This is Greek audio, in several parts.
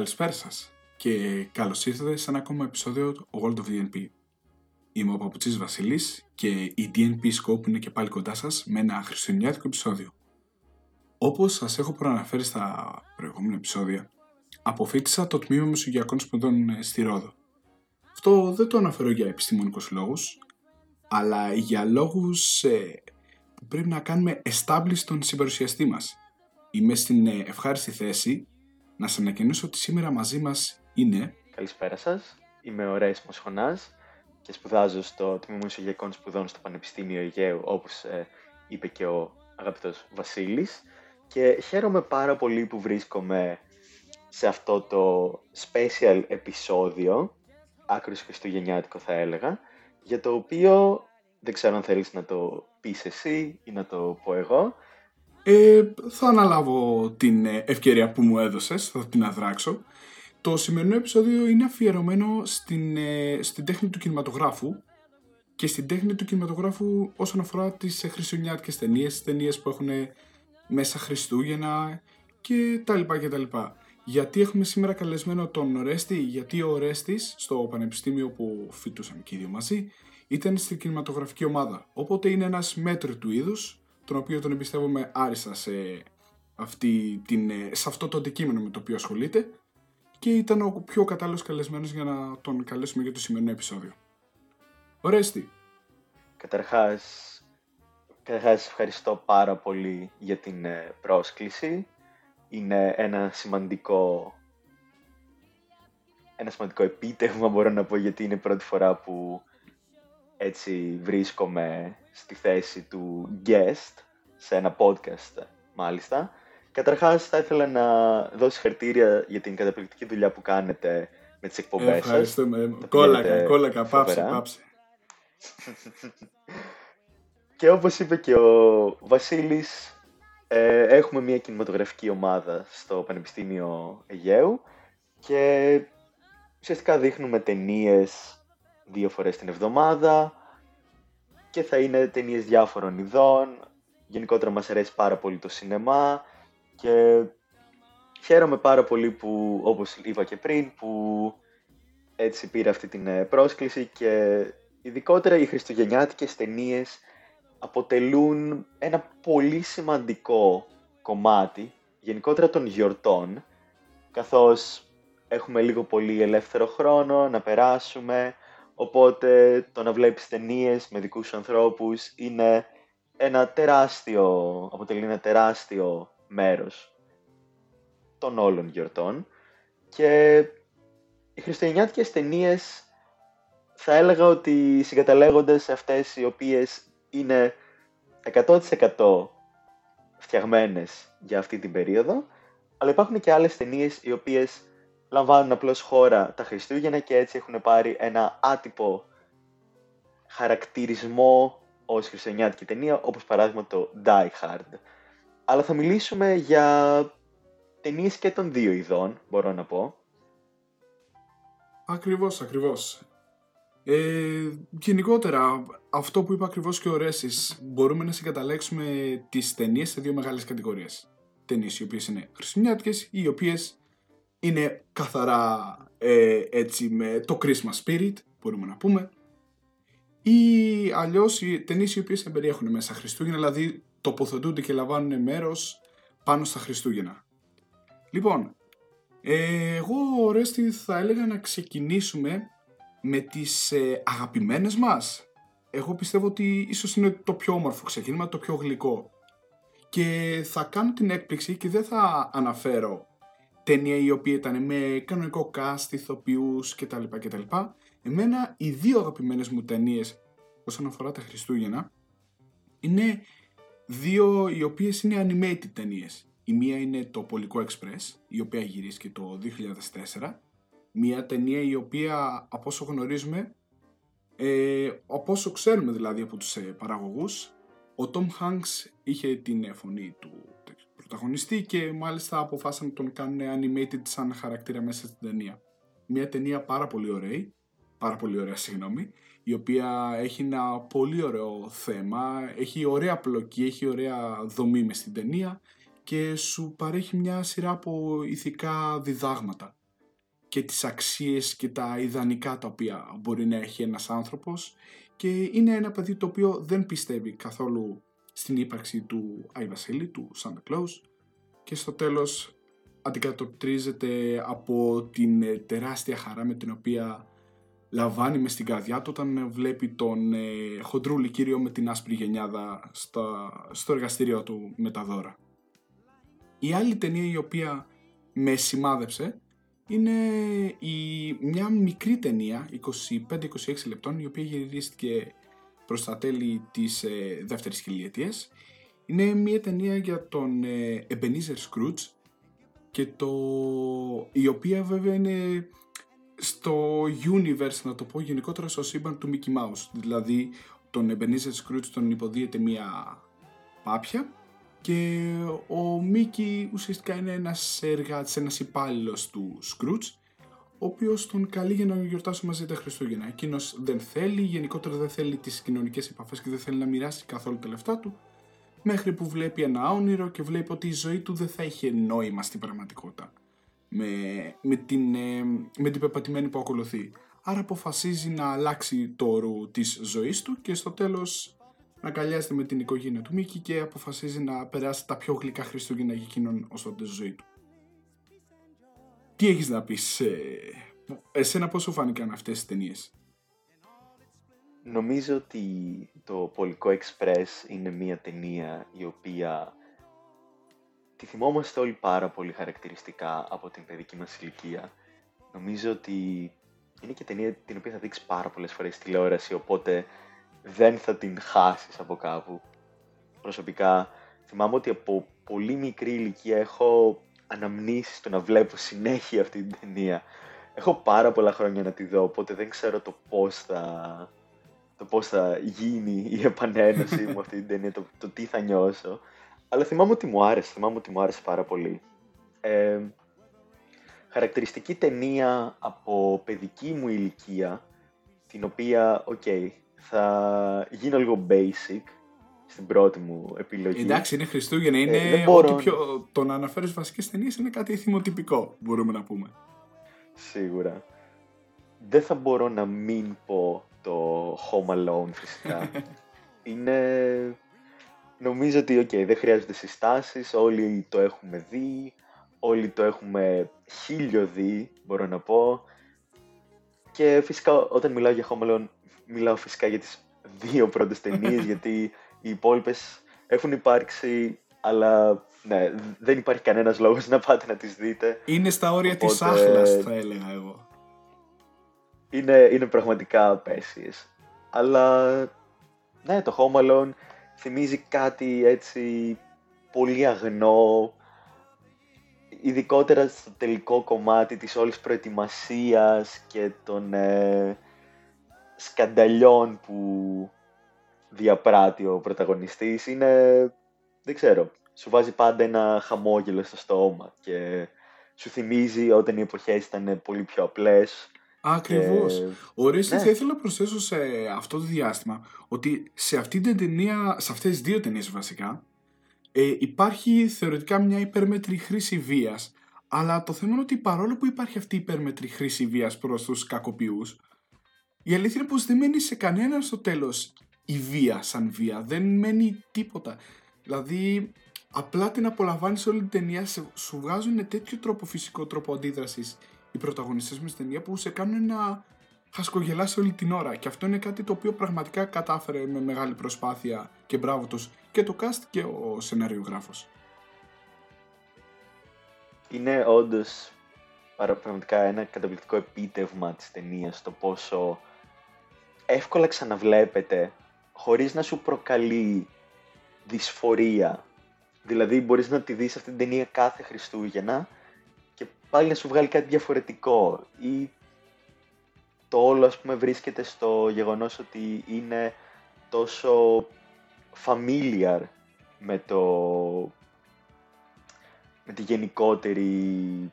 Καλησπέρα σας και καλώς ήρθατε σε ένα ακόμα επεισόδιο του World of DNP. Είμαι ο Παπουτσής Βασίλης και η DNP Scope είναι και πάλι κοντά σας με ένα χριστουγεννιάτικο επεισόδιο. Όπως σας έχω προαναφέρει στα προηγούμενα επεισόδια, αποφύτησα το τμήμα Μεσογειακών Σπουδών ε, στη Ρόδο. Αυτό δεν το αναφέρω για επιστημονικούς λόγους, αλλά για λόγους ε, που πρέπει να κάνουμε establish τον συμπαρουσιαστή μας. Είμαι στην ε, ευχάριστη θέση να σας ανακοινώσω ότι σήμερα μαζί μας είναι... Καλησπέρα σας, είμαι ο Ρέις Μοσχονάς και σπουδάζω στο Τμήμα Μεσογειακών Σπουδών στο Πανεπιστήμιο Αιγαίου, όπως ε, είπε και ο αγαπητός Βασίλης. Και χαίρομαι πάρα πολύ που βρίσκομαι σε αυτό το special επεισόδιο, άκρος χριστουγεννιάτικο θα έλεγα, για το οποίο δεν ξέρω αν θέλεις να το πεις εσύ ή να το πω εγώ. Ε, θα αναλάβω την ευκαιρία που μου έδωσες, θα την αδράξω. Το σημερινό επεισόδιο είναι αφιερωμένο στην, ε, στην τέχνη του κινηματογράφου και στην τέχνη του κινηματογράφου όσον αφορά τις χριστουγεννιάτικες ταινίες, τις ταινίες που έχουν μέσα Χριστούγεννα και τα λοιπά και τα λοιπά. Γιατί έχουμε σήμερα καλεσμένο τον Ρέστη, γιατί ο Ρέστης στο πανεπιστήμιο που φοιτούσαμε και οι δύο μαζί ήταν στην κινηματογραφική ομάδα. Οπότε είναι ένας μέτρο του είδους, τον οποίο τον εμπιστεύομαι άριστα σε, αυτή την, ε, σε αυτό το αντικείμενο με το οποίο ασχολείται και ήταν ο πιο κατάλληλος καλεσμένος για να τον καλέσουμε για το σημερινό επεισόδιο. Ορέστη. Καταρχάς, καταρχάς ευχαριστώ πάρα πολύ για την ε, πρόσκληση. Είναι ένα σημαντικό ένα σημαντικό επίτευγμα μπορώ να πω γιατί είναι η πρώτη φορά που έτσι βρίσκομαι στη θέση του guest σε ένα podcast μάλιστα Καταρχάς θα ήθελα να δώσω χαρτίρια για την καταπληκτική δουλειά που κάνετε με τις εκπομπές σας. Ευχαριστούμε. Κόλακα, κόλακα, πάψε, πάψε. και όπως είπε και ο Βασίλης, ε, έχουμε μια κινηματογραφική ομάδα στο Πανεπιστήμιο Αιγαίου και ουσιαστικά δείχνουμε ταινίες δύο φορές την εβδομάδα και θα είναι ταινίες διάφορων ειδών. Γενικότερα μας αρέσει πάρα πολύ το σινεμά και χαίρομαι πάρα πολύ που, όπως είπα και πριν, που έτσι πήρα αυτή την ε, πρόσκληση και ειδικότερα οι χριστουγεννιάτικες ταινίες αποτελούν ένα πολύ σημαντικό κομμάτι γενικότερα των γιορτών καθώς έχουμε λίγο πολύ ελεύθερο χρόνο να περάσουμε οπότε το να βλέπεις ταινίες με δικούς σου ανθρώπους είναι ένα τεράστιο, αποτελεί ένα τεράστιο μέρος των όλων γιορτών. Και οι χριστουγεννιάτικες ταινίες θα έλεγα ότι συγκαταλέγονται σε αυτές οι οποίες είναι 100% φτιαγμένες για αυτή την περίοδο αλλά υπάρχουν και άλλες ταινίες οι οποίες λαμβάνουν απλώς χώρα τα Χριστούγεννα και έτσι έχουν πάρει ένα άτυπο χαρακτηρισμό ως χριστουγεννιάτικη ταινία όπως παράδειγμα το Die Hard αλλά θα μιλήσουμε για ταινίες και των δύο ειδών, μπορώ να πω. Ακριβώς, ακριβώς. Ε, γενικότερα, αυτό που είπα ακριβώς και ο Ρέσης, μπορούμε να συγκαταλέξουμε τις ταινίες σε δύο μεγάλες κατηγορίες. Ταινίες οι οποίες είναι χριστουγεννιάτικες, οι οποίες είναι καθαρά ε, έτσι με το Christmas spirit, μπορούμε να πούμε. Ή αλλιώς οι ταινίες οι οποίες περιέχουν μέσα Χριστούγεννα, δηλαδή τοποθετούνται και λαμβάνουν μέρος πάνω στα Χριστούγεννα. Λοιπόν, ε, εγώ Ρέστη θα έλεγα να ξεκινήσουμε με τις ε, αγαπημένες μας. Εγώ πιστεύω ότι ίσως είναι το πιο όμορφο ξεκίνημα, το πιο γλυκό. Και θα κάνω την έκπληξη και δεν θα αναφέρω ταινία η οποία ήταν με κανονικό cast, ηθοποιούς κτλ. κτλ. Εμένα οι δύο αγαπημένες μου ταινίες όσον αφορά τα Χριστούγεννα είναι δύο οι οποίες είναι animated ταινίες. Η μία είναι το Πολικό Express, η οποία γυρίστηκε το 2004. Μία ταινία η οποία, από όσο γνωρίζουμε, ε, από όσο ξέρουμε δηλαδή από τους ε, παραγωγούς, ο Tom Hanks είχε την φωνή του πρωταγωνιστή και μάλιστα αποφάσισαν να τον κάνουν animated σαν χαρακτήρα μέσα στην ταινία. Μια ταινία πάρα πολύ ωραία, πάρα πολύ ωραία συγγνώμη, η οποία έχει ένα πολύ ωραίο θέμα, έχει ωραία πλοκή, έχει ωραία δομή μες στην ταινία και σου παρέχει μια σειρά από ηθικά διδάγματα. και τις αξίες και τα ιδανικά τα οποία μπορεί να έχει ένας άνθρωπος και είναι ένα παιδί το οποίο δεν πιστεύει καθόλου στην ύπαρξη του Άι Βασίλη, του Santa Claus και στο τέλος αντικατοπτρίζεται από την ε, τεράστια χαρά με την οποία λαμβάνει μες στην καρδιά του όταν βλέπει τον ε, χοντρούλη κύριο με την άσπρη γενιάδα στα, στο εργαστήριο του με τα δώρα. Η άλλη ταινία η οποία με σημάδεψε είναι η, μια μικρή ταινία 25-26 λεπτών η οποία γυρίστηκε προς τα τέλη της ε, δεύτερης χιλιετίας. Είναι μια ταινία για τον ε, Ebenezer Scrooge και το, η οποία βέβαια είναι στο universe να το πω γενικότερα στο σύμπαν του Mickey Mouse. Δηλαδή τον Ebenezer Scrooge τον υποδίεται μια πάπια και ο Μίκη ουσιαστικά είναι ένας εργάτης, ένας υπάλληλος του Scrooge ο οποίος τον καλεί για να γιορτάσουν μαζί τα Χριστούγεννα. Εκείνος δεν θέλει, γενικότερα δεν θέλει τις κοινωνικές επαφές και δεν θέλει να μοιράσει καθόλου τα λεφτά του. Μέχρι που βλέπει ένα όνειρο και βλέπει ότι η ζωή του δεν θα είχε νόημα στην πραγματικότητα. Με, με, την, ε, με την πεπατημένη που ακολουθεί. Άρα αποφασίζει να αλλάξει το όρο της ζωής του και στο τέλος αγκαλιάζεται με την οικογένεια του Μίκη και αποφασίζει να περάσει τα πιο γλυκά Χριστούγεννα για εκείνον ως τότε στη ζωή του. Τι έχεις να πεις, ε, εσένα πώς σου φάνηκαν αυτές τις ταινίες; Νομίζω ότι το Πολικό Express είναι μια ταινία η οποία τη θυμόμαστε όλοι πάρα πολύ χαρακτηριστικά από την παιδική μας ηλικία. Νομίζω ότι είναι και ταινία την οποία θα δείξεις πάρα πολλές φορές στη τηλεόραση, οπότε δεν θα την χάσεις από κάπου. Προσωπικά θυμάμαι ότι από πολύ μικρή ηλικία έχω αναμνήσεις το να βλέπω συνέχεια αυτή την ταινία. Έχω πάρα πολλά χρόνια να τη δω, οπότε δεν ξέρω το πώς θα, το πώς θα γίνει η επανένωση μου αυτή την ταινία, το, το τι θα νιώσω. Αλλά θυμάμαι ότι μου άρεσε, θυμάμαι ότι μου άρεσε πάρα πολύ. Ε, χαρακτηριστική ταινία από παιδική μου ηλικία, την οποία, οκ, θα γίνω λίγο basic στην πρώτη μου επιλογή. Εντάξει, είναι Χριστούγεννα, είναι ε, μπορώ... πιο... το να αναφέρεις βασικές ταινίες είναι κάτι εθιμοτυπικό, μπορούμε να πούμε. Σίγουρα. Δεν θα μπορώ να μην πω το Home Alone φυσικά. είναι... Νομίζω ότι, οκ, δεν χρειάζονται συστάσεις, όλοι το έχουμε δει, όλοι το έχουμε χιλιοδεί, μπορώ να πω. Και φυσικά όταν μιλάω για Home Alone μιλάω φυσικά για τις δύο πρώτες ταινίες, γιατί οι υπόλοιπες έχουν υπάρξει, αλλά ναι, δεν υπάρχει κανένας λόγος να πάτε να τις δείτε. Είναι στα όρια Οπότε... της σάχλας, θα έλεγα εγώ. Είναι, είναι πραγματικά απαίσιες. Αλλά, ναι, το Home Alone θυμίζει κάτι έτσι πολύ αγνό, ειδικότερα στο τελικό κομμάτι της όλης προετοιμασίας και των, ε, σκανταλιών που διαπράττει ο πρωταγωνιστής είναι, δεν ξέρω, σου βάζει πάντα ένα χαμόγελο στο στόμα και σου θυμίζει όταν οι εποχές ήταν πολύ πιο απλές. Ακριβώς. Και... Ωραία, ναι. θα ήθελα να προσθέσω σε αυτό το διάστημα ότι σε αυτή την ταινία, σε αυτές τις δύο ταινίες βασικά, ε, υπάρχει θεωρητικά μια υπέρμετρη χρήση βίας, αλλά το θέμα είναι ότι παρόλο που υπάρχει αυτή η υπέρμετρη χρήση βίας προς τους κακοποιούς, η αλήθεια είναι πως δεν μένει σε κανέναν στο τέλος η βία σαν βία. Δεν μένει τίποτα. Δηλαδή, απλά την απολαμβάνεις όλη την ταινία, σου βγάζουν τέτοιο τρόπο φυσικό τρόπο αντίδρασης οι πρωταγωνιστές μες στην ταινία που σε κάνουν να χασκογελάσει όλη την ώρα. Και αυτό είναι κάτι το οποίο πραγματικά κατάφερε με μεγάλη προσπάθεια και μπράβο τους και το cast και ο σενάριογράφος. Είναι όντως πραγματικά ένα καταπληκτικό επίτευγμα της ταινίας το πόσο εύκολα ξαναβλέπετε χωρίς να σου προκαλεί δυσφορία. Δηλαδή μπορείς να τη δεις αυτή την ταινία κάθε Χριστούγεννα και πάλι να σου βγάλει κάτι διαφορετικό ή το όλο ας πούμε βρίσκεται στο γεγονός ότι είναι τόσο familiar με το με τη γενικότερη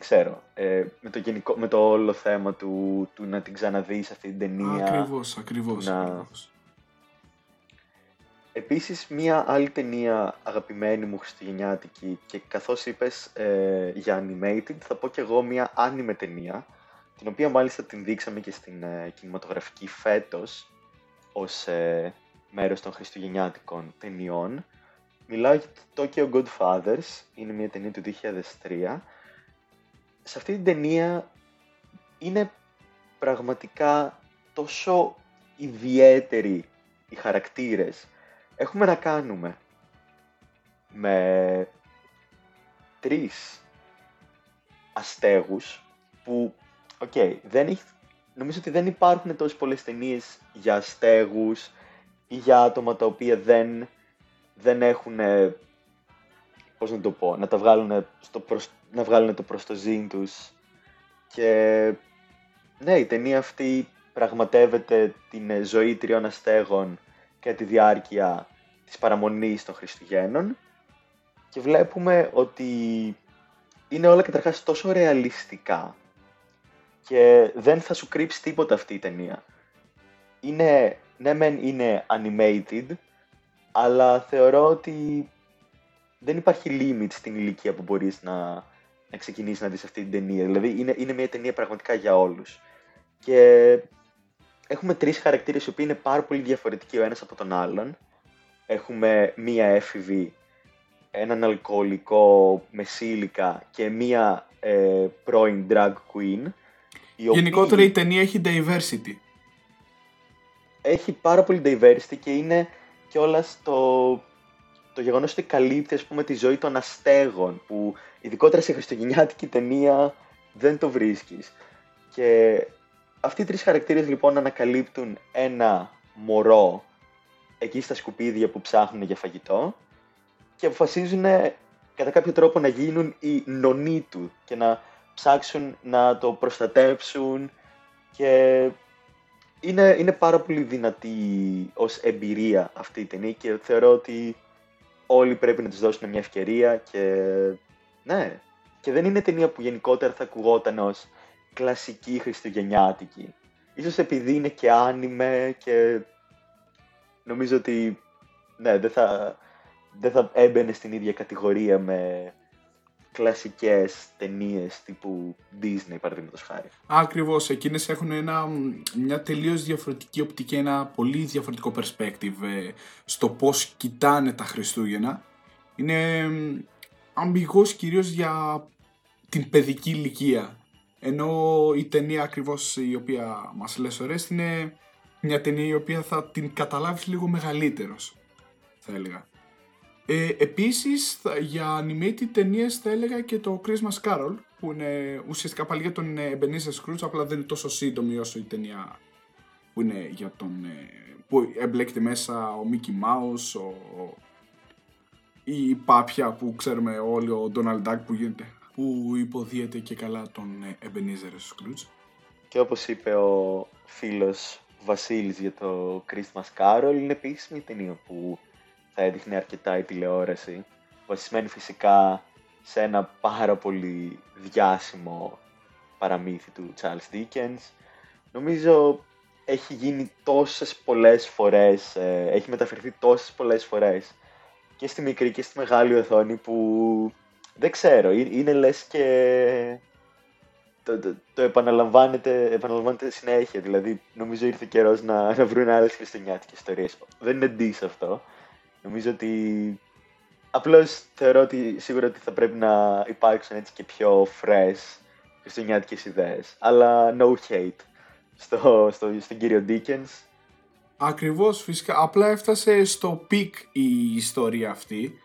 δεν ξέρω, ε, με, το γενικό, με το όλο θέμα του, του να την ξαναδείς αυτή την ταινία. Ακριβώς, ακριβώς. Να... Επίσης, μία άλλη ταινία αγαπημένη μου χριστουγεννιάτικη και καθώς είπες ε, για animated, θα πω και εγώ μία anime ταινία, την οποία μάλιστα την δείξαμε και στην ε, κινηματογραφική φέτος, ως ε, μέρος των χριστουγεννιάτικων ταινιών. Μιλάω για το Tokyo Godfathers, είναι μια ταινία του 2003. Σε αυτή την ταινία είναι πραγματικά τόσο ιδιαίτεροι οι χαρακτήρες. Έχουμε να κάνουμε με τρεις αστέγους που, ok, okay, δεν νομίζω ότι δεν υπάρχουν τόσο πολλές ταινίες για αστέγους ή για άτομα τα οποία δεν, δεν έχουν, πώς να το πω, να τα βγάλουν, στο να βγάλουν το προς το ζήν τους και ναι, η ταινία αυτή πραγματεύεται την ζωή τριών αστέγων και τη διάρκεια της παραμονής των Χριστουγέννων και βλέπουμε ότι είναι όλα καταρχάς τόσο ρεαλιστικά και δεν θα σου κρύψει τίποτα αυτή η ταινία. Είναι, ναι μεν είναι animated, αλλά θεωρώ ότι δεν υπάρχει limit στην ηλικία που μπορείς να, να ξεκινήσεις να δεις αυτή την ταινία. Δηλαδή είναι, είναι μια ταινία πραγματικά για όλους. Και έχουμε τρεις χαρακτήρες οι οποίοι είναι πάρα πολύ διαφορετικοί ο ένας από τον άλλον. Έχουμε μία έφηβη, έναν αλκοολικό μεσήλικα και μία ε, πρώην drag queen. Γενικότερα η ταινία έχει diversity. Έχει πάρα πολύ diversity και είναι κιόλας το, το γεγονός ότι καλύπτει ας πούμε, τη ζωή των αστέγων που ειδικότερα σε χριστουγεννιάτικη ταινία δεν το βρίσκεις. Και αυτοί οι τρεις χαρακτήρες λοιπόν ανακαλύπτουν ένα μωρό εκεί στα σκουπίδια που ψάχνουν για φαγητό και αποφασίζουν κατά κάποιο τρόπο να γίνουν οι νονοί του και να ψάξουν να το προστατεύσουν και είναι, είναι πάρα πολύ δυνατή ως εμπειρία αυτή η ταινία και θεωρώ ότι όλοι πρέπει να τους δώσουν μια ευκαιρία και ναι, και δεν είναι ταινία που γενικότερα θα ακουγόταν ως κλασική χριστουγεννιάτικη. Ίσως επειδή είναι και άνιμε και νομίζω ότι ναι, δεν θα, δεν θα έμπαινε στην ίδια κατηγορία με κλασικές ταινίες τύπου Disney, παραδείγματος χάρη. Ακριβώς, εκείνες έχουν ένα, μια τελείως διαφορετική οπτική, ένα πολύ διαφορετικό perspective ε, στο πώς κοιτάνε τα Χριστούγεννα. Είναι αμπηγός κυρίως για την παιδική ηλικία. Ενώ η ταινία ακριβώς η οποία μας λες ωραίες είναι μια ταινία η οποία θα την καταλάβεις λίγο μεγαλύτερος, θα έλεγα. Ε, επίσης, για animated ταινίες θα έλεγα και το Christmas Carol, που είναι ουσιαστικά πάλι για τον ε, Ebenezer Scrooge, απλά δεν είναι τόσο σύντομη όσο η ταινία που είναι για τον... Ε, που εμπλέκεται μέσα ο Mickey Mouse, ο, η Πάπια που ξέρουμε όλοι, ο Donald Duck που γίνεται, που υποδίεται και καλά τον ε, Ebenezer Scrooge. Και όπως είπε ο φίλος Βασίλης για το Christmas Carol, είναι επίσης μια ταινία που θα έδειχνε αρκετά η τηλεόραση. Βασισμένη φυσικά σε ένα πάρα πολύ διάσημο παραμύθι του Charles Dickens. Νομίζω έχει γίνει τόσες πολλές φορές, ε, έχει μεταφερθεί τόσες πολλές φορές και στη μικρή και στη μεγάλη οθόνη που δεν ξέρω, είναι λες και το, το, το επαναλαμβάνεται, επαναλαμβάνεται συνέχεια. Δηλαδή, νομίζω ήρθε καιρός να, να βρουν άλλες χριστουγεννιάτικες ιστορίες. Δεν είναι ντύς αυτό. Νομίζω ότι απλώς θεωρώ ότι σίγουρα ότι θα πρέπει να υπάρξουν έτσι και πιο fresh χριστουγεννιάτικες ιδέες. Αλλά no hate στο, στο, στον κύριο Dickens. Ακριβώς φυσικά. Απλά έφτασε στο peak η ιστορία αυτή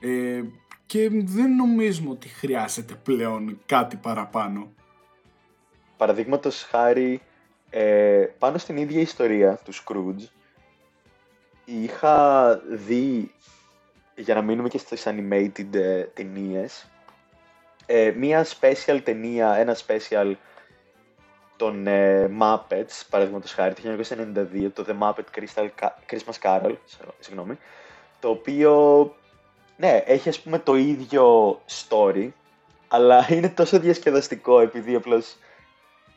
ε, και δεν νομίζουμε ότι χρειάζεται πλέον κάτι παραπάνω. Παραδείγματος χάρη ε, πάνω στην ίδια ιστορία του Scrooge είχα δει, για να μείνουμε και στις animated ε, ταινίες, ε, μία special ταινία, ένα special των ε, Muppets, παραδείγματος χάρη, το 1992, το The Muppet Crystal, Christmas Carol, συγγνώμη, το οποίο, ναι, έχει ας πούμε το ίδιο story, αλλά είναι τόσο διασκεδαστικό επειδή απλώς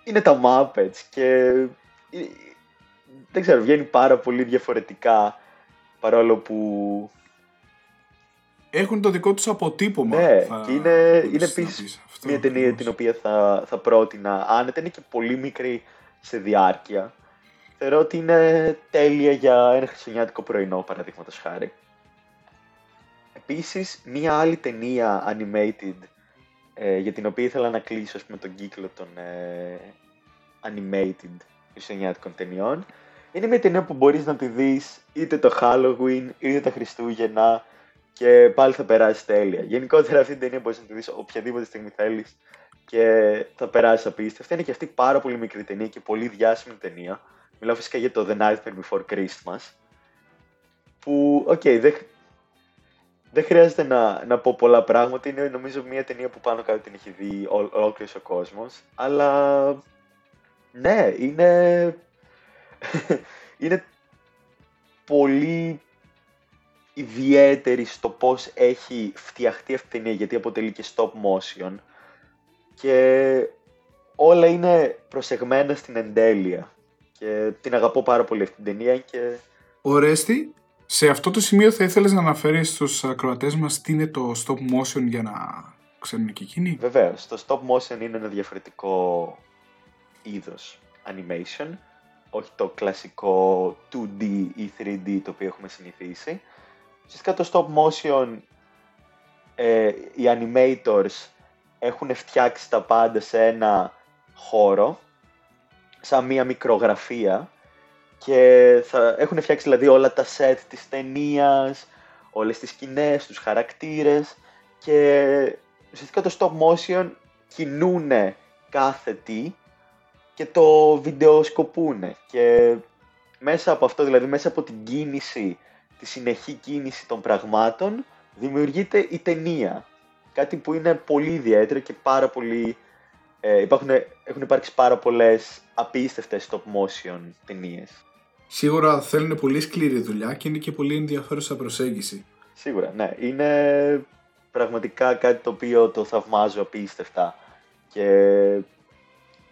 είναι τα Muppets και δεν ξέρω, βγαίνει πάρα πολύ διαφορετικά παρόλο που... Έχουν το δικό τους αποτύπωμα. Ναι, θα και είναι, μπορείς είναι να επίσης πεις. Αυτό μια ταινία ακριβώς. την οποία θα, θα πρότεινα. Άνετα είναι και πολύ μικρή σε διάρκεια. Θεωρώ ότι είναι τέλεια για ένα χριστουγεννιάτικο πρωινό, παραδείγματος χάρη. Επίσης, μια άλλη ταινία animated ε, για την οποία ήθελα να κλείσω ας πούμε, τον κύκλο των ε, animated χριστουγεννιάτικων ταινιών είναι μια ταινία που μπορείς να τη δεις είτε το Halloween είτε τα Χριστούγεννα και πάλι θα περάσει τέλεια. Γενικότερα αυτή την ταινία μπορείς να τη δεις οποιαδήποτε στιγμή θέλεις και θα περάσεις απίστευτα. Είναι και αυτή πάρα πολύ μικρή ταινία και πολύ διάσημη ταινία. Μιλάω φυσικά για το The Nightmare Before Christmas που, οκ, δεν, δεν χρειάζεται να, να πω πολλά πράγματα. Είναι νομίζω μια ταινία που πάνω κάτω την έχει δει ο- ολόκληρος ο κόσμος. Αλλά ναι, είναι, είναι πολύ ιδιαίτερη στο πώς έχει φτιαχτεί αυτή η ταινία γιατί αποτελεί και stop motion. Και όλα είναι προσεγμένα στην εντέλεια. Και την αγαπώ πάρα πολύ αυτή την ταινία και Ορέστη, σε αυτό το σημείο θα ήθελες να αναφέρεις στους ακροατές μας τι είναι το stop motion για να ξέρουν και εκείνοι; Βεβαίως, το stop motion είναι ένα διαφορετικό είδος animation, όχι το κλασικό 2D ή 3D το οποίο έχουμε συνηθίσει. Ουσιαστικά το stop motion, ε, οι animators έχουν φτιάξει τα πάντα σε ένα χώρο, σαν μία μικρογραφία και θα έχουν φτιάξει δηλαδή όλα τα set της ταινίας, όλες τις σκηνές, τους χαρακτήρες και ουσιαστικά το stop motion κινούνε κάθε τι και το βιντεοσκοπούνε και μέσα από αυτό, δηλαδή μέσα από την κίνηση, τη συνεχή κίνηση των πραγμάτων δημιουργείται η ταινία. Κάτι που είναι πολύ ιδιαίτερο και πάρα πολύ... Ε, υπάρχουν, έχουν υπάρξει πάρα πολλές απίστευτες stop motion ταινίες. Σίγουρα θέλουν πολύ σκληρή δουλειά και είναι και πολύ ενδιαφέρουσα προσέγγιση. Σίγουρα, ναι. Είναι πραγματικά κάτι το οποίο το θαυμάζω απίστευτα. Και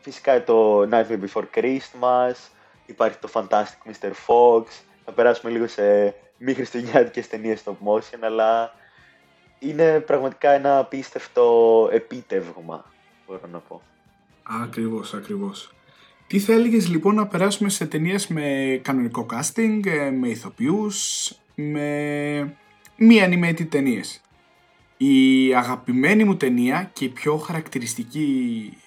φυσικά το Nightmare Before Christmas, υπάρχει το Fantastic Mr. Fox, θα περάσουμε λίγο σε μη χριστουγεννιάτικες ταινίες stop motion, αλλά είναι πραγματικά ένα απίστευτο επίτευγμα, μπορώ να πω. Ακριβώς, ακριβώς. Τι θα έλεγες λοιπόν να περάσουμε σε ταινίες με κανονικό casting, ε, με ηθοποιούς, με μη animated ταινίες; Η αγαπημένη μου ταινία και η πιο χαρακτηριστική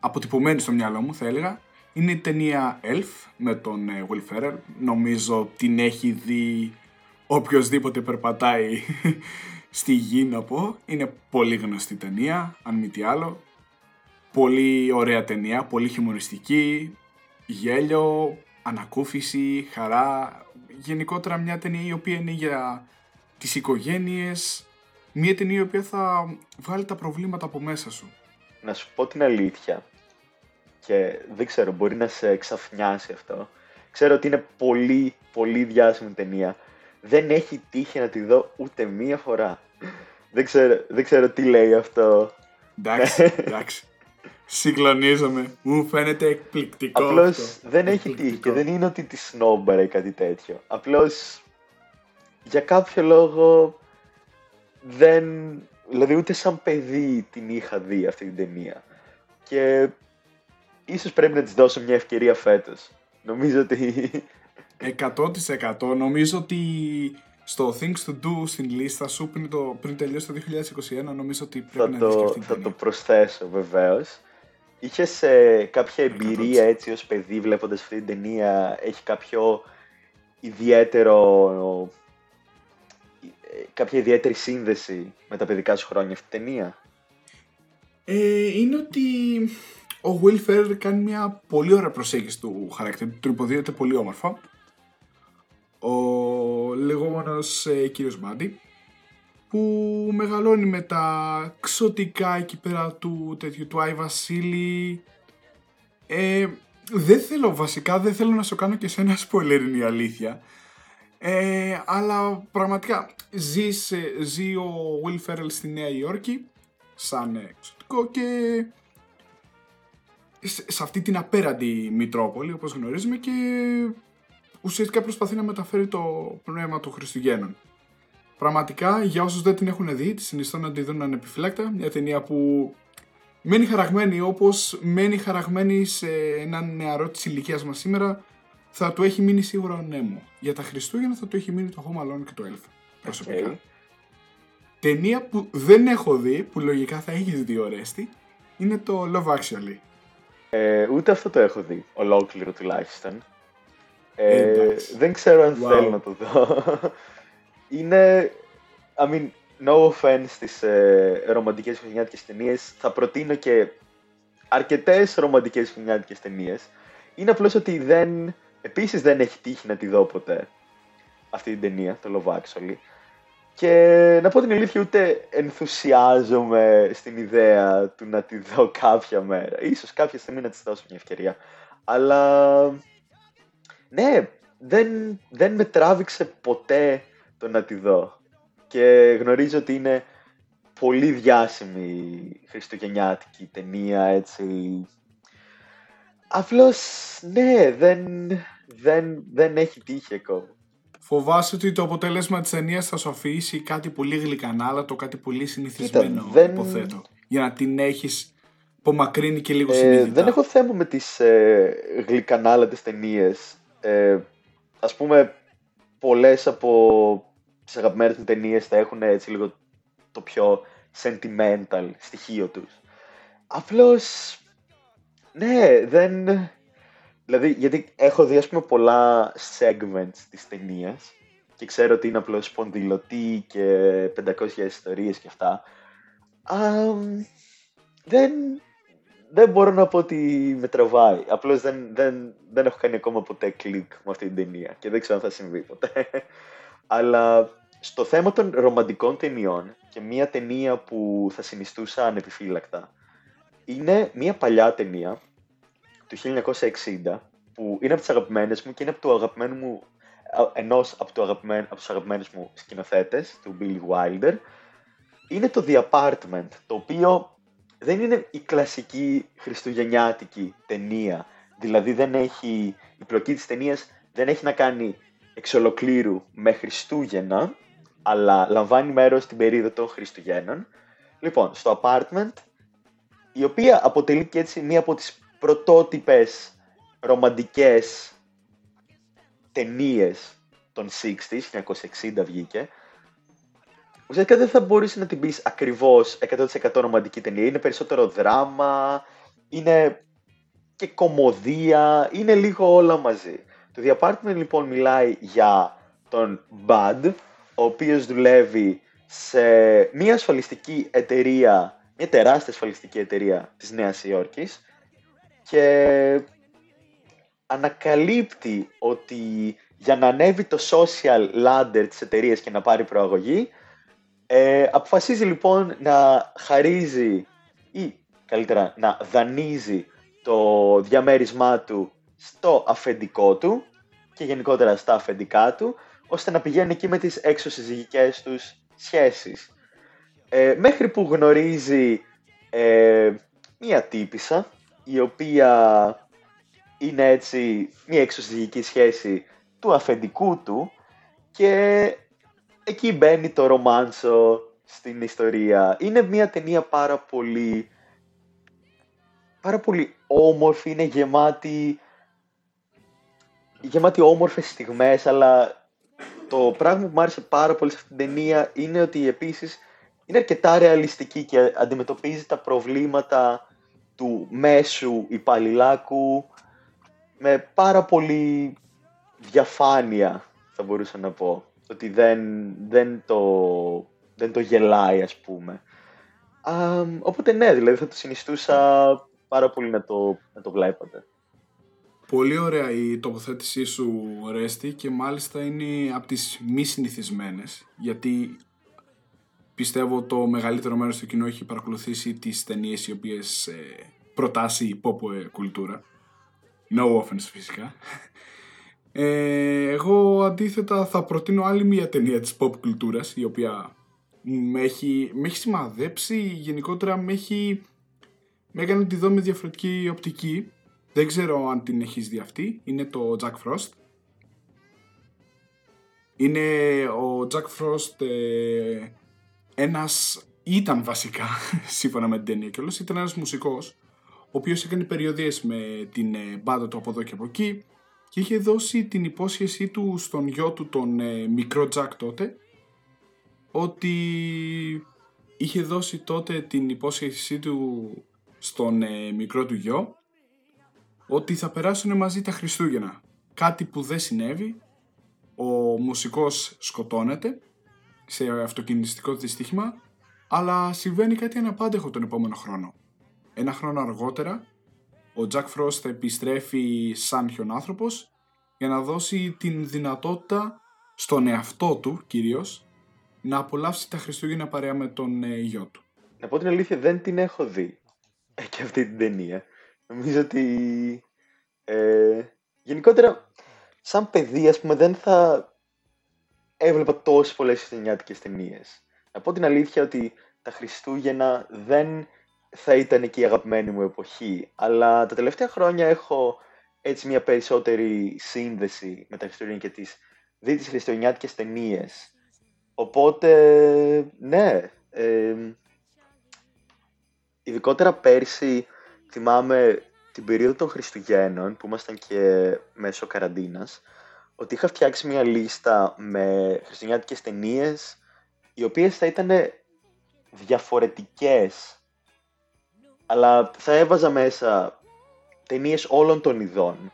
αποτυπωμένη στο μυαλό μου θα έλεγα είναι η ταινία Elf με τον ε, Will Ferrell. Νομίζω την έχει δει οποιοδήποτε περπατάει στη γη να πω. Είναι πολύ γνωστή ταινία, αν μη τι άλλο. Πολύ ωραία ταινία, πολύ χιουμοριστική, γέλιο, ανακούφιση, χαρά. Γενικότερα μια ταινία η οποία είναι για τις οικογένειες, μια ταινία η οποία θα βγάλει τα προβλήματα από μέσα σου. Να σου πω την αλήθεια και δεν ξέρω, μπορεί να σε εξαφνιάσει αυτό. Ξέρω ότι είναι πολύ, πολύ διάσημη ταινία. Δεν έχει τύχει να τη δω ούτε μία φορά. Δεν ξέρω, δεν ξέρω τι λέει αυτό. Εντάξει, εντάξει. Συγκλονίζομαι. Μου φαίνεται εκπληκτικό Απλώς αυτό. δεν έχει τύχει Εκπληκτικό. και δεν είναι ότι τη σνόμπαρα ή κάτι τέτοιο. Απλώς για κάποιο λόγο δεν... Δηλαδή ούτε σαν παιδί την είχα δει αυτή την ταινία. Και ίσως πρέπει να της δώσω μια ευκαιρία φέτος. Νομίζω ότι 100% νομίζω ότι στο Things to Do στην λίστα σου πριν, το, πριν τελειώσει το 2021 νομίζω ότι πρέπει θα να δεις και το, αυτή την θα το ταινία. προσθέσω βεβαίως. Είχες ε, κάποια εμπειρία 100%. έτσι ως παιδί βλέποντας αυτή την ταινία, έχει κάποιο ιδιαίτερο, ε, κάποια ιδιαίτερη σύνδεση με τα παιδικά σου χρόνια αυτή την ταινία; Ε, είναι ότι ο Will Ferrell κάνει μια πολύ ωραία προσέγγιση του χαρακτήρα του, τον υποδίεται πολύ όμορφα. Ο λεγόμενος ε, κύριος Μπάντι που μεγαλώνει με τα ξωτικά εκεί πέρα του τέτοιου του Άι Βασίλη ε, δεν θέλω βασικά δεν θέλω να σου κάνω και σε ένα spoiler είναι η αλήθεια ε, αλλά πραγματικά ζεις, σε- ζει ο Will Ferrell στη Νέα Υόρκη σαν εξωτικό και σε, σε αυτή την απέραντη Μητρόπολη όπως γνωρίζουμε και ουσιαστικά προσπαθεί να μεταφέρει το πνεύμα των Χριστουγέννων. Πραγματικά, για όσους δεν την έχουν δει, τη συνιστώ να τη δουν ανεπιφύλακτα. Μια ταινία που μένει χαραγμένη όπως μένει χαραγμένη σε έναν νεαρό της ηλικίας μας σήμερα. Θα του έχει μείνει σίγουρα ο Νέμο. Για τα Χριστούγεννα θα του έχει μείνει το Home Alone και το Elf. Προσωπικά. Okay. Ταινία που δεν έχω δει, που λογικά θα έχεις δει ο Ρέστη, είναι το Love Actually. Ε, ούτε αυτό το έχω δει, ολόκληρο τουλάχιστον. Ε, δεν ξέρω αν wow. θέλω να το δω. είναι, I mean, no offense στις ε, ρομαντικές χριστουγεννιάτικες ταινίες. Θα προτείνω και αρκετές ρομαντικές χριστουγεννιάτικες ταινίες. Είναι απλώς ότι δεν, επίσης δεν έχει τύχει να τη δω ποτέ αυτή την ταινία, το Love Actually. Και να πω την αλήθεια, ούτε ενθουσιάζομαι στην ιδέα του να τη δω κάποια μέρα. Ίσως κάποια στιγμή να της δώσω μια ευκαιρία. Αλλά ναι, δεν, δεν με τράβηξε ποτέ το να τη δω. Και γνωρίζω ότι είναι πολύ διάσημη χριστουγεννιάτικη ταινία, έτσι. Απλώς, ναι, δεν, δεν, δεν έχει τύχει ακόμα. Φοβάσαι ότι το αποτέλεσμα της ταινίας θα σου αφήσει κάτι πολύ γλυκανάλατο, κάτι πολύ συνηθισμένο, δεν... υποθέτω. Για να την έχεις απομακρύνει και λίγο ε, Δεν έχω θέμα με τις ε, γλυκανάλατες ταινίες. Ε, ας πούμε, πολλές από τις αγαπημένες μου ταινίες θα έχουν έτσι λίγο το πιο sentimental στοιχείο τους. Απλώς, ναι, δεν, Δηλαδή, γιατί έχω δει, ας πούμε, πολλά segments της ταινίας και ξέρω ότι είναι απλώς σπονδυλωτή και 500 ιστορίες και αυτά. δεν, δεν μπορώ να πω ότι με τραβάει. Απλώς δεν, δεν, δεν έχω κάνει ακόμα ποτέ κλικ με αυτή την ταινία και δεν ξέρω αν θα συμβεί ποτέ. Αλλά στο θέμα των ρομαντικών ταινιών και μια ταινία που θα συνιστούσα ανεπιφύλακτα είναι μια παλιά ταινία του 1960 που είναι από τις αγαπημένες μου και είναι από το αγαπημένο μου ενός από, το αγαπημένο, από τους αγαπημένους μου σκηνοθέτες, του Billy Wilder, είναι το The Apartment, το οποίο δεν είναι η κλασική χριστουγεννιάτικη ταινία. Δηλαδή δεν έχει, η πλοκή της ταινίας δεν έχει να κάνει εξ ολοκλήρου με Χριστούγεννα, αλλά λαμβάνει μέρος στην περίοδο των Χριστουγέννων. Λοιπόν, στο Apartment, η οποία αποτελεί και έτσι μία από τις πρωτότυπες ρομαντικές ταινίες των 60s, 1960 βγήκε, ουσιαστικά δεν θα μπορούσε να την πεις ακριβώς 100% ρομαντική ταινία. Είναι περισσότερο δράμα, είναι και κομμωδία, είναι λίγο όλα μαζί. Το The Apartment λοιπόν μιλάει για τον Bud, ο οποίος δουλεύει σε μια ασφαλιστική εταιρεία, μια τεράστια ασφαλιστική εταιρεία της Νέας Υόρκης και ανακαλύπτει ότι για να ανέβει το social ladder της εταιρείας και να πάρει προαγωγή ε, αποφασίζει λοιπόν να χαρίζει ή καλύτερα να δανείζει το διαμέρισμά του στο αφεντικό του και γενικότερα στα αφεντικά του ώστε να πηγαίνει εκεί με τις έξω συζυγικές τους σχέσεις. Ε, μέχρι που γνωρίζει ε, μία τύπησα η οποία είναι έτσι μια εξωσυγική σχέση του αφεντικού του και εκεί μπαίνει το ρομάνσο στην ιστορία. Είναι μια ταινία πάρα πολύ πάρα πολύ όμορφη, είναι γεμάτη γεμάτη όμορφες στιγμές, αλλά το πράγμα που μου άρεσε πάρα πολύ σε αυτήν την ταινία είναι ότι επίσης είναι αρκετά ρεαλιστική και αντιμετωπίζει τα προβλήματα του μέσου υπαλληλάκου με πάρα πολύ διαφάνεια θα μπορούσα να πω. Ότι δεν, δεν, το, δεν το γελάει ας πούμε. οπότε ναι, δηλαδή θα το συνιστούσα πάρα πολύ να το, να το βλέπατε. Πολύ ωραία η τοποθέτησή σου, Ρέστη, και μάλιστα είναι από τις μη συνηθισμένες, γιατί πιστεύω το μεγαλύτερο μέρος του κοινού έχει παρακολουθήσει τις ταινίες οι οποίες ε, προτάσει η pop ε, κουλτούρα. No offense φυσικά. Ε, εγώ αντίθετα θα προτείνω άλλη μια ταινία της pop κουλτούρας η οποία με έχει, με έχει σημαδέψει, γενικότερα με έχει με έκανε να τη δω με διαφορετική οπτική. Δεν ξέρω αν την έχεις δει αυτή. Είναι το Jack Frost. Είναι ο Jack Frost ε, ένας, ήταν βασικά, σύμφωνα με την ταινία και όλος, ήταν ένας μουσικός, ο οποίος έκανε περιοδίες με την ε, μπάντα του από εδώ και από εκεί και είχε δώσει την υπόσχεσή του στον γιο του τον ε, μικρό Jack τότε ότι είχε δώσει τότε την υπόσχεσή του στον ε, μικρό του γιο ότι θα περάσουν μαζί τα Χριστούγεννα. Κάτι που δεν συνέβη, ο μουσικός σκοτώνεται σε αυτοκινητιστικό δυστύχημα, αλλά συμβαίνει κάτι αναπάντεχο τον επόμενο χρόνο. Ένα χρόνο αργότερα, ο Jack Frost θα επιστρέφει σαν χιονάνθρωπος για να δώσει την δυνατότητα στον εαυτό του κυρίως να απολαύσει τα Χριστούγεννα παρέα με τον ε, γιο του. Να πω την αλήθεια, δεν την έχω δει ε, και αυτή την ταινία. Νομίζω ότι ε, γενικότερα σαν παιδί ας πούμε δεν θα έβλεπα τόσες πολλές χριστουγεννιάτικες ταινίες. Να πω την αλήθεια ότι τα Χριστούγεννα δεν θα ήταν και η αγαπημένη μου εποχή, αλλά τα τελευταία χρόνια έχω έτσι μια περισσότερη σύνδεση με τα Χριστούγεννα και τις δει τις χριστουγεννιάτικες ταινίες. Οπότε, ναι, ε, ειδικότερα πέρσι θυμάμαι την περίοδο των Χριστουγέννων που ήμασταν και μέσω καραντίνας ότι είχα φτιάξει μια λίστα με χριστουγεννιάτικες ταινίες, οι οποίες θα ήταν διαφορετικές αλλά θα έβαζα μέσα ταινίες όλων των ειδών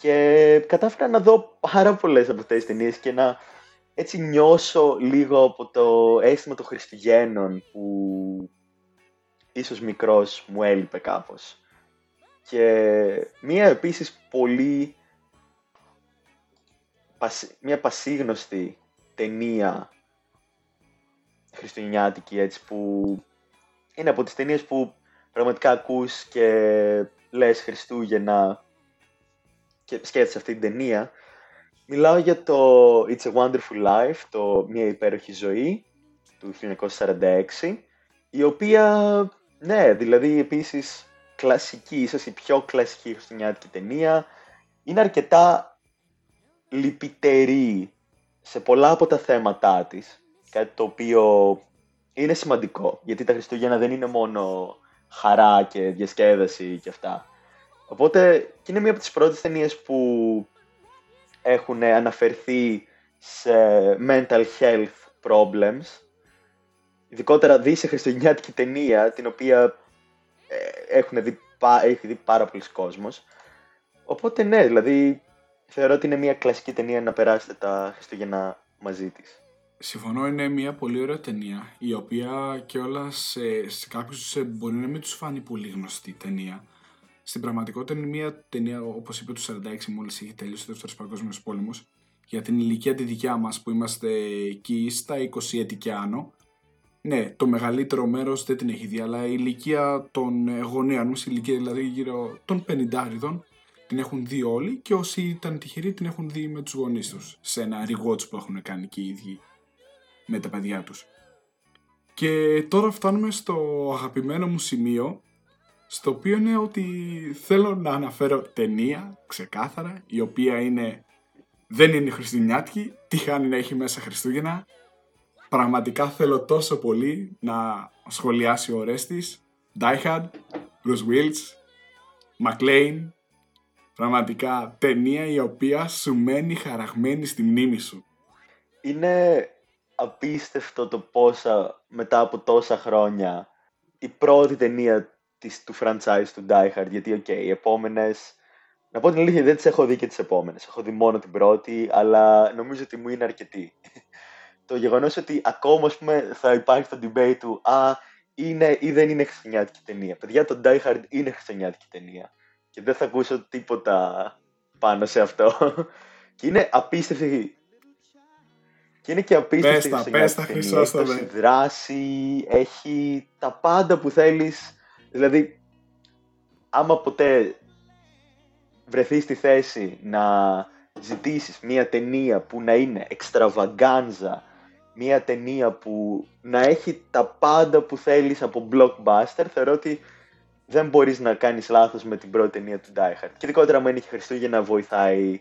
και κατάφερα να δω πάρα πολλές από αυτές τις ταινίες και να έτσι νιώσω λίγο από το αίσθημα των Χριστουγέννων που ίσως μικρός μου έλειπε κάπως. Και μία επίσης πολύ μια πασίγνωστη ταινία χριστουγεννιάτικη έτσι που είναι από τις ταινίες που πραγματικά ακούς και λες Χριστούγεννα και σκέφτεσαι αυτή την ταινία. Μιλάω για το It's a Wonderful Life το Μια υπέροχη ζωή του 1946 η οποία ναι δηλαδή επίσης κλασική ίσως η πιο κλασική χριστουγεννιάτικη ταινία. Είναι αρκετά λυπητερή σε πολλά από τα θέματά της, κάτι το οποίο είναι σημαντικό, γιατί τα Χριστούγεννα δεν είναι μόνο χαρά και διασκέδαση και αυτά. Οπότε και είναι μία από τις πρώτες ταινίες που έχουν αναφερθεί σε mental health problems. Ειδικότερα δει σε χριστουγεννιάτικη ταινία, την οποία ε, έχουν δει, έχει δει πάρα πολλοί κόσμος. Οπότε ναι, δηλαδή θεωρώ ότι είναι μια κλασική ταινία να περάσετε τα Χριστούγεννα μαζί της. Συμφωνώ, είναι μια πολύ ωραία ταινία, η οποία και όλα σε, σε κάποιους μπορεί να μην τους φάνει πολύ γνωστή ταινία. Στην πραγματικότητα είναι μια ταινία, όπως είπε, του 46, μόλις έχει τελειώσει ο Δεύτερος Παγκόσμιος Πόλεμος, για την ηλικία τη δικιά μας που είμαστε εκεί στα 20 έτη και άνω. Ναι, το μεγαλύτερο μέρος δεν την έχει δει, αλλά η ηλικία των γονέων μας, η ηλικία δηλαδή γύρω των 50 την έχουν δει όλοι και όσοι ήταν τυχεροί την έχουν δει με τους γονείς τους σε ένα rewatch που έχουν κάνει και οι ίδιοι με τα παιδιά τους. Και τώρα φτάνουμε στο αγαπημένο μου σημείο στο οποίο είναι ότι θέλω να αναφέρω ταινία ξεκάθαρα η οποία είναι δεν είναι χριστουγεννιάτικη, τι χάνει να έχει μέσα Χριστούγεννα πραγματικά θέλω τόσο πολύ να σχολιάσει ο Ορέστης Die Hard, Bruce Willis, McClane Πραγματικά ταινία η οποία σου μένει χαραγμένη στη μνήμη σου. Είναι απίστευτο το πόσα μετά από τόσα χρόνια η πρώτη ταινία της, του franchise του Die Hard, γιατί ok, okay, οι επόμενες να πω την αλήθεια, δεν τις έχω δει και τις επόμενες. Έχω δει μόνο την πρώτη, αλλά νομίζω ότι μου είναι αρκετή. το γεγονός ότι ακόμα ας πούμε, θα υπάρχει το debate του Α, είναι ή δεν είναι χριστουγεννιάτικη ταινία. Παιδιά, το Die Hard είναι χριστουγεννιάτικη ταινία και δεν θα ακούσω τίποτα πάνω σε αυτό. και είναι απίστευτη. Και είναι και απίστευτη πες τα, πες τα, Έχει δράση, έχει τα πάντα που θέλεις. Δηλαδή, άμα ποτέ βρεθείς στη θέση να ζητήσεις μια ταινία που να είναι εξτραβαγκάνζα, μια ταινία που να έχει τα πάντα που θέλεις από blockbuster, θεωρώ ότι δεν μπορείς να κάνεις λάθος με την πρώτη ταινία του Die Hard. Και ειδικότερα, αν είναι και Χριστούγεννα, βοηθάει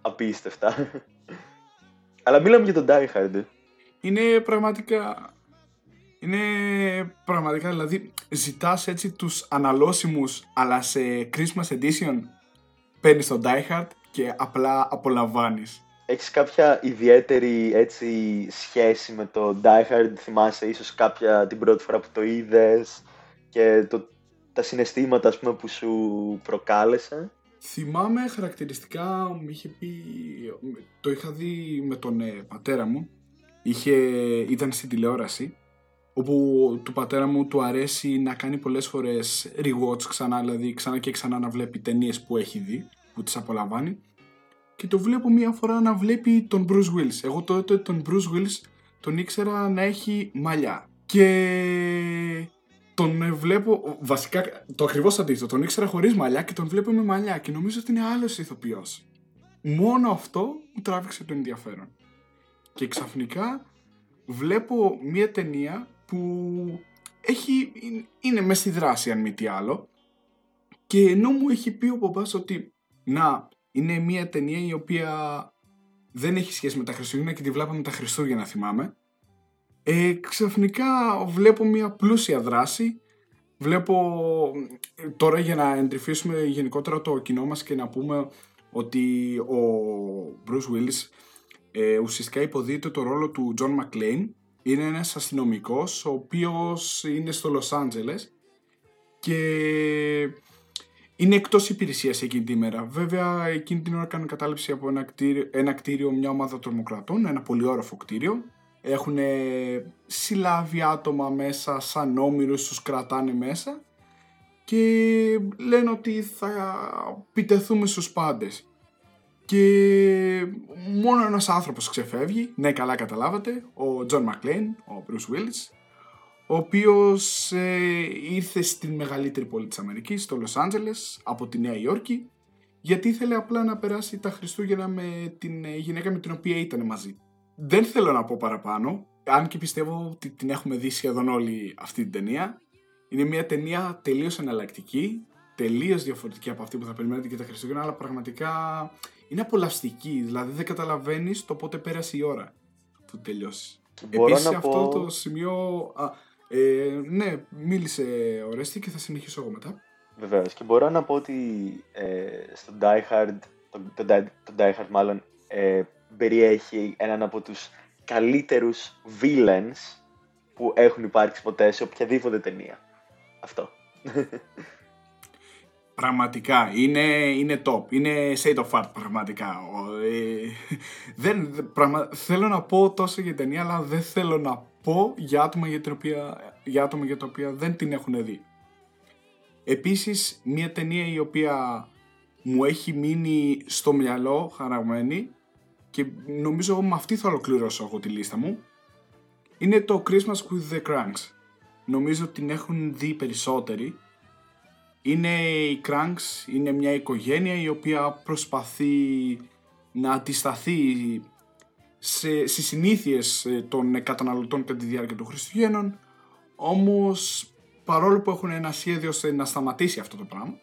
απίστευτα. Αλλά μιλάμε για τον Die Hard. Είναι πραγματικά... Είναι πραγματικά, δηλαδή, ζητάς έτσι τους αναλώσιμους, αλλά σε Christmas Edition παίρνεις τον Die Hard και απλά απολαμβάνεις. Έχεις κάποια ιδιαίτερη έτσι, σχέση με το Die Hard, θυμάσαι ίσως κάποια την πρώτη φορά που το είδες και το, τα συναισθήματα ας πούμε, που σου προκάλεσε. Θυμάμαι χαρακτηριστικά, μου είχε πει, το είχα δει με τον ε, πατέρα μου, είχε, ήταν στην τηλεόραση, όπου του πατέρα μου του αρέσει να κάνει πολλές φορές rewatch ξανά, δηλαδή ξανά και ξανά να βλέπει ταινίες που έχει δει, που τις απολαμβάνει και το βλέπω μία φορά να βλέπει τον Bruce Willis. Εγώ τότε τον Bruce Willis τον ήξερα να έχει μαλλιά. Και τον βλέπω, βασικά το ακριβώς αντίθετο, τον ήξερα χωρίς μαλλιά και τον βλέπω με μαλλιά και νομίζω ότι είναι άλλος ηθοποιός. Μόνο αυτό μου τράβηξε το ενδιαφέρον. Και ξαφνικά βλέπω μία ταινία που έχει, είναι μέσα στη δράση αν μη τι άλλο και ενώ μου έχει πει ο παπάς ότι να είναι μια ταινία η οποία δεν έχει σχέση με τα Χριστούγεννα και τη βλέπαμε τα Χριστούγεννα θυμάμαι. Ε, ξαφνικά βλέπω μια πλούσια δράση. Βλέπω τώρα για να εντρυφήσουμε γενικότερα το κοινό μας και να πούμε ότι ο Bruce Willis ε, ουσιαστικά υποδίεται το ρόλο του John McClane. Είναι ένας αστυνομικός ο οποίος είναι στο Λος Άντζελες και είναι εκτός υπηρεσίας εκείνη τη μέρα. Βέβαια, εκείνη την ώρα κάνουν κατάληψη από ένα κτίριο, ένα κτίριο μια ομάδα τρομοκρατών, ένα πολύ όροφο κτίριο. Έχουν συλλάβει άτομα μέσα σαν όμοιρους, τους κρατάνε μέσα και λένε ότι θα πιτεθούμε στους πάντες. Και μόνο ένας άνθρωπος ξεφεύγει, ναι καλά καταλάβατε, ο Τζον Μακλέιν, ο Bruce Willis, ο οποίος ε, ήρθε στην μεγαλύτερη πόλη της Αμερικής, στο Λος Άντζελες, από τη Νέα Υόρκη, γιατί ήθελε απλά να περάσει τα Χριστούγεννα με την ε, γυναίκα με την οποία ήταν μαζί. Δεν θέλω να πω παραπάνω, αν και πιστεύω ότι την έχουμε δει σχεδόν όλη αυτή την ταινία. Είναι μια ταινία τελείως εναλλακτική, τελείως διαφορετική από αυτή που θα περιμένετε και τα Χριστούγεννα, αλλά πραγματικά είναι απολαυστική, δηλαδή δεν καταλαβαίνεις το πότε πέρασε η ώρα που τελειώσει. Επίσης αυτό το σημείο... Ε, ναι, μίλησε ο Ρέστη και θα συνεχίσω εγώ μετά. Βεβαίως. Και μπορώ να πω ότι ε, στο Die Hard, το, το, το Die Hard μάλλον, ε, περιέχει έναν από τους καλύτερους villains που έχουν υπάρξει ποτέ σε οποιαδήποτε ταινία. Αυτό. Πραγματικά, είναι, είναι top, είναι shade of art πραγματικά. Ε, δεν, πραγμα, θέλω να πω τόσο για την ταινία, αλλά δεν θέλω να πω για άτομα για, την οποία, για άτομα για τα οποία δεν την έχουν δει. Επίσης, μια ταινία η οποία μου έχει μείνει στο μυαλό χαραγμένη και νομίζω εγώ με αυτή θα ολοκληρώσω εγώ τη λίστα μου είναι το Christmas with the Cranks. Νομίζω την έχουν δει περισσότεροι. Είναι οι Cranks, είναι μια οικογένεια η οποία προσπαθεί να αντισταθεί σε, στις συνήθειες ε, των καταναλωτών κατά τη διάρκεια των Χριστουγέννων όμως παρόλο που έχουν ένα σχέδιο ώστε να σταματήσει αυτό το πράγμα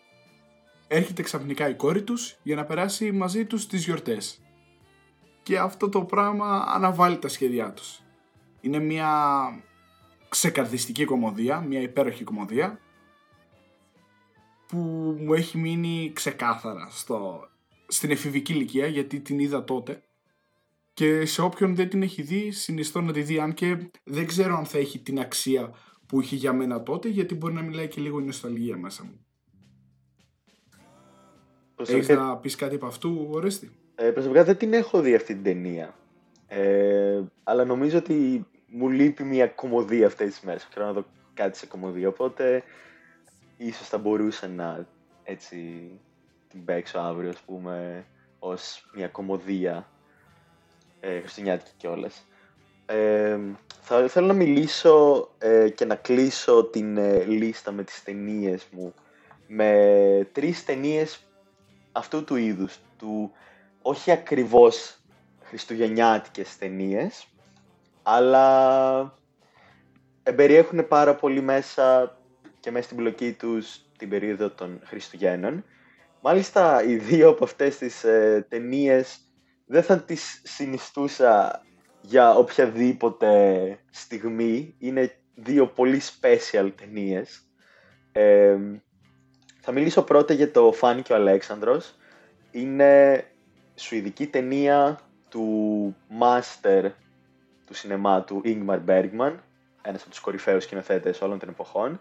έρχεται ξαφνικά η κόρη τους για να περάσει μαζί τους τις γιορτές και αυτό το πράγμα αναβάλει τα σχέδιά τους είναι μια ξεκαρδιστική κομμωδία, μια υπέροχη κομμωδία που μου έχει μείνει ξεκάθαρα στο, στην εφηβική ηλικία γιατί την είδα τότε και σε όποιον δεν την έχει δει συνιστώ να τη δει αν και δεν ξέρω αν θα έχει την αξία που είχε για μένα τότε γιατί μπορεί να μιλάει και λίγο η νοσταλγία μέσα μου. Έχεις να πεις κάτι από αυτού, Ορέστη; Ε, προσωπικά δεν την έχω δει αυτή την ταινία. Ε, αλλά νομίζω ότι μου λείπει μια κομμωδία αυτές τις μέρες. Θέλω να δω κάτι σε κομμωδία, οπότε ίσως θα μπορούσα να έτσι την παίξω αύριο, ας πούμε, ως μια κομμωδία ε, χριστουγεννιάτικη κιόλας. Ε, θα θέλω να μιλήσω ε, και να κλείσω την ε, λίστα με τις ταινίες μου με τρεις ταινίες αυτού του είδους, του όχι ακριβώς χριστουγεννιάτικες ταινίες, αλλά περιέχουν πάρα πολύ μέσα και μέσα στην πλοκή τους την περίοδο των Χριστουγέννων. Μάλιστα, οι δύο από αυτές τις ε, δεν θα τις συνιστούσα για οποιαδήποτε στιγμή. Είναι δύο πολύ special ταινίες. Ε, θα μιλήσω πρώτα για το Φάνη και ο Αλέξανδρος. Είναι σουηδική ταινία του master του σινεμά του Ingmar Bergman, ένας από τους κορυφαίους σκηνοθέτες όλων των εποχών.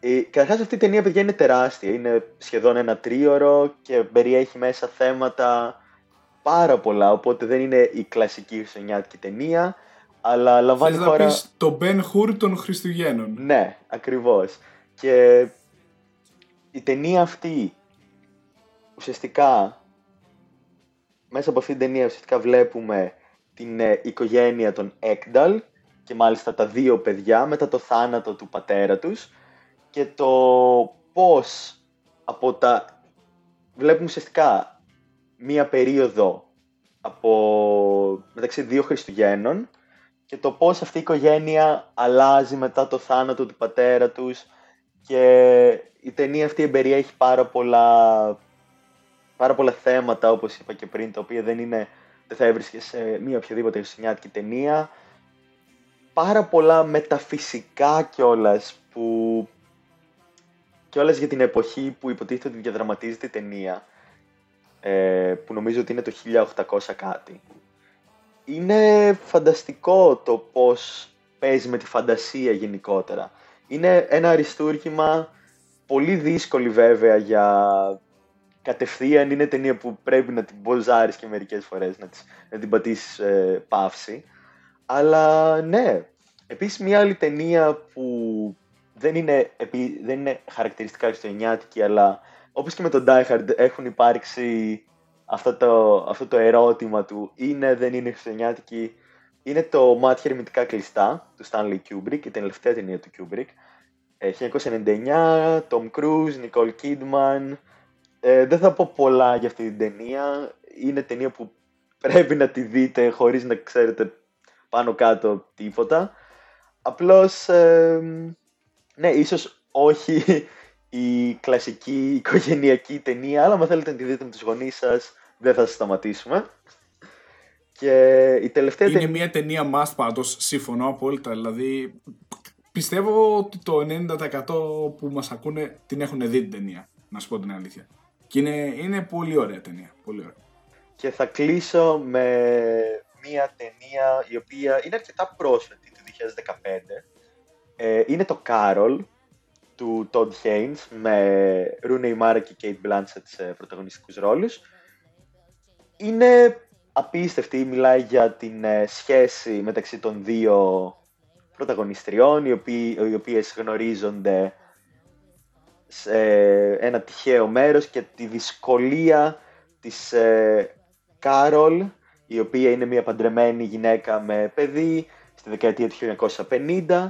Ε, Καταρχάς αυτή η ταινία, παιδιά, είναι τεράστια. Είναι σχεδόν ένα τρίωρο και περιέχει μέσα θέματα πάρα πολλά. Οπότε δεν είναι η κλασική χριστουγεννιάτικη ταινία, αλλά λαμβάνει Θες χώρα. να πεις το Ben Hur των Χριστουγέννων. Ναι, ακριβώς. Και η ταινία αυτή ουσιαστικά μέσα από αυτή την ταινία ουσιαστικά βλέπουμε την ε, οικογένεια των Έκνταλ και μάλιστα τα δύο παιδιά μετά το θάνατο του πατέρα τους και το πώς από τα... βλέπουμε ουσιαστικά μία περίοδο από μεταξύ δύο Χριστουγέννων και το πώς αυτή η οικογένεια αλλάζει μετά το θάνατο του πατέρα τους και η ταινία αυτή εμπεριέχει πάρα πολλά, πάρα πολλά θέματα όπως είπα και πριν τα οποία δεν είναι δεν θα έβρισκε σε μία οποιαδήποτε χριστουγεννιάτικη ταινία πάρα πολλά μεταφυσικά κιόλας που κιόλας για την εποχή που υποτίθεται ότι διαδραματίζεται η ταινία ε, που νομίζω ότι είναι το 1800 κάτι είναι φανταστικό το πώς παίζει με τη φαντασία γενικότερα. Είναι ένα αριστούργημα πολύ δύσκολη βέβαια για κατευθείαν είναι ταινία που πρέπει να την μποζάρεις και μερικές φορές να, τις, να την πατήσεις ε, παύση. Αλλά ναι, επίσης μια άλλη ταινία που δεν είναι, επί, δεν είναι χαρακτηριστικά χριστουγεννιάτικη αλλά όπως και με τον Die Hard έχουν υπάρξει αυτό το, αυτό το ερώτημα του είναι, δεν είναι χριστουγεννιάτικη. Είναι το Μάτια ερμητικά κλειστά του Stanley Kubrick, η τελευταία ταινία του Kubrick. 1999, Tom Cruise, Nicole Kidman. Ε, δεν θα πω πολλά για αυτή την ταινία. Είναι ταινία που πρέπει να τη δείτε χωρίς να ξέρετε πάνω κάτω τίποτα. Απλώς, ε, ναι, ίσως όχι η κλασική οικογενειακή ταινία, αλλά αν θέλετε να τη δείτε με τους γονείς σας, δεν θα σταματήσουμε. Και η τελευταία Είναι ταινία... μια ταινία must πάντως, συμφωνώ απόλυτα. Δηλαδή, πιστεύω ότι το 90% που μας ακούνε την έχουν δει την ταινία, να σου πω την αλήθεια. Και είναι, είναι πολύ ωραία ταινία, πολύ ωραία. Και θα κλείσω με μια ταινία η οποία είναι αρκετά πρόσφατη, του 2015. Ε, είναι το Carol, του Todd Haynes, με Rooney Mara και Kate Blanchett σε πρωταγωνιστικούς ρόλους. Είναι απίστευτη, μιλάει για την ε, σχέση μεταξύ των δύο πρωταγωνιστριών, οι, οποίοι, οι οποίες γνωρίζονται σε ένα τυχαίο μέρος και τη δυσκολία της ε, Κάρολ, η οποία είναι μια παντρεμένη γυναίκα με παιδί στη δεκαετία του 1950,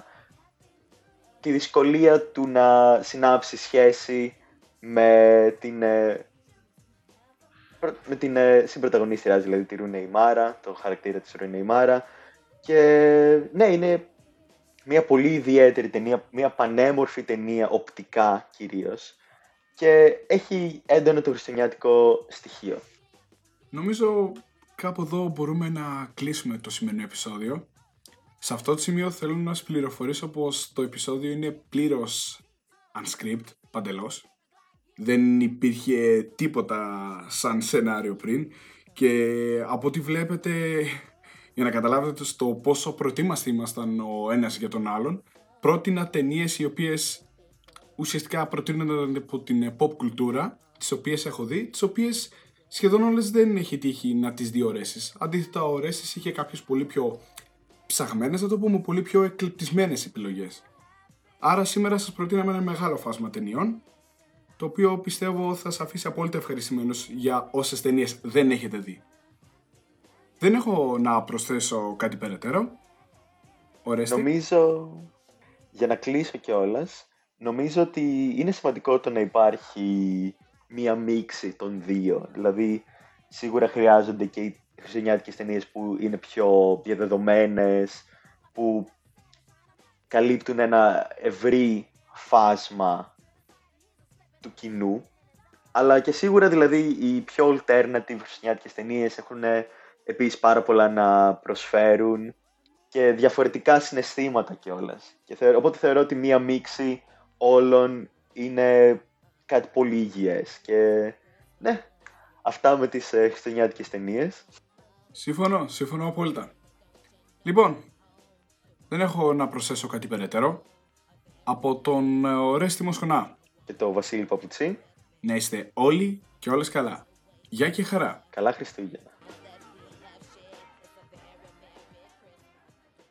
τη δυσκολία του να συνάψει σχέση με την, ε, πρω- με την ε, συμπροταγωνίστρια, δηλαδή τη Ρούνε Μάρα, το χαρακτήρα της Ρούνε Μάρα. Και ναι, είναι μια πολύ ιδιαίτερη ταινία, μια πανέμορφη ταινία, οπτικά κυρίως. Και έχει έντονο το χριστουγεννιάτικο στοιχείο. Νομίζω κάπου εδώ μπορούμε να κλείσουμε το σημερινό επεισόδιο. Σε αυτό το σημείο θέλω να σας πληροφορήσω πως το επεισόδιο είναι πλήρως unscript, παντελώς. Δεν υπήρχε τίποτα σαν σενάριο πριν και από ό,τι βλέπετε, για να καταλάβετε στο πόσο προετοίμαστοι ήμασταν ο ένας για τον άλλον, πρότεινα ταινίες οι οποίες ουσιαστικά προτείνονταν από την pop κουλτούρα, τις οποίες έχω δει, τις οποίες σχεδόν όλες δεν έχει τύχει να τις δει ο Ρέσης. Αντίθετα, ο Ρέσης είχε κάποιες πολύ πιο ψαγμένες, να το πούμε, πολύ πιο εκλεπτισμένες επιλογές. Άρα σήμερα σας προτείναμε ένα μεγάλο φάσμα ταινιών, το οποίο πιστεύω θα σας αφήσει απόλυτα ευχαριστημένος για όσες ταινίες δεν έχετε δει. Δεν έχω να προσθέσω κάτι περαιτέρω. Ορέστη. Νομίζω, για να κλείσω κιόλας, νομίζω ότι είναι σημαντικό το να υπάρχει μία μίξη των δύο. Δηλαδή, σίγουρα χρειάζονται και οι χριστουγεννιάτικες ταινίες που είναι πιο διαδεδομένες, που καλύπτουν ένα ευρύ φάσμα του κοινού. Αλλά και σίγουρα δηλαδή οι πιο alternative χριστιανιάτικες ταινίες έχουν επίσης πάρα πολλά να προσφέρουν και διαφορετικά συναισθήματα κιόλας. Θεωρώ, οπότε θεωρώ ότι μία μίξη όλων είναι κάτι πολύ υγιές. Και ναι, αυτά με τις ε, χριστιανιάτικες ταινίες. Σύμφωνο, σύμφωνο απόλυτα. Λοιπόν, δεν έχω να προσθέσω κάτι περαιτέρω. Από τον ε, Ορέστη Μοσχονά. Και το Βασίλη Παπουτσί. Να είστε όλοι και όλες καλά. Γεια και χαρά. Καλά Χριστούγεννα.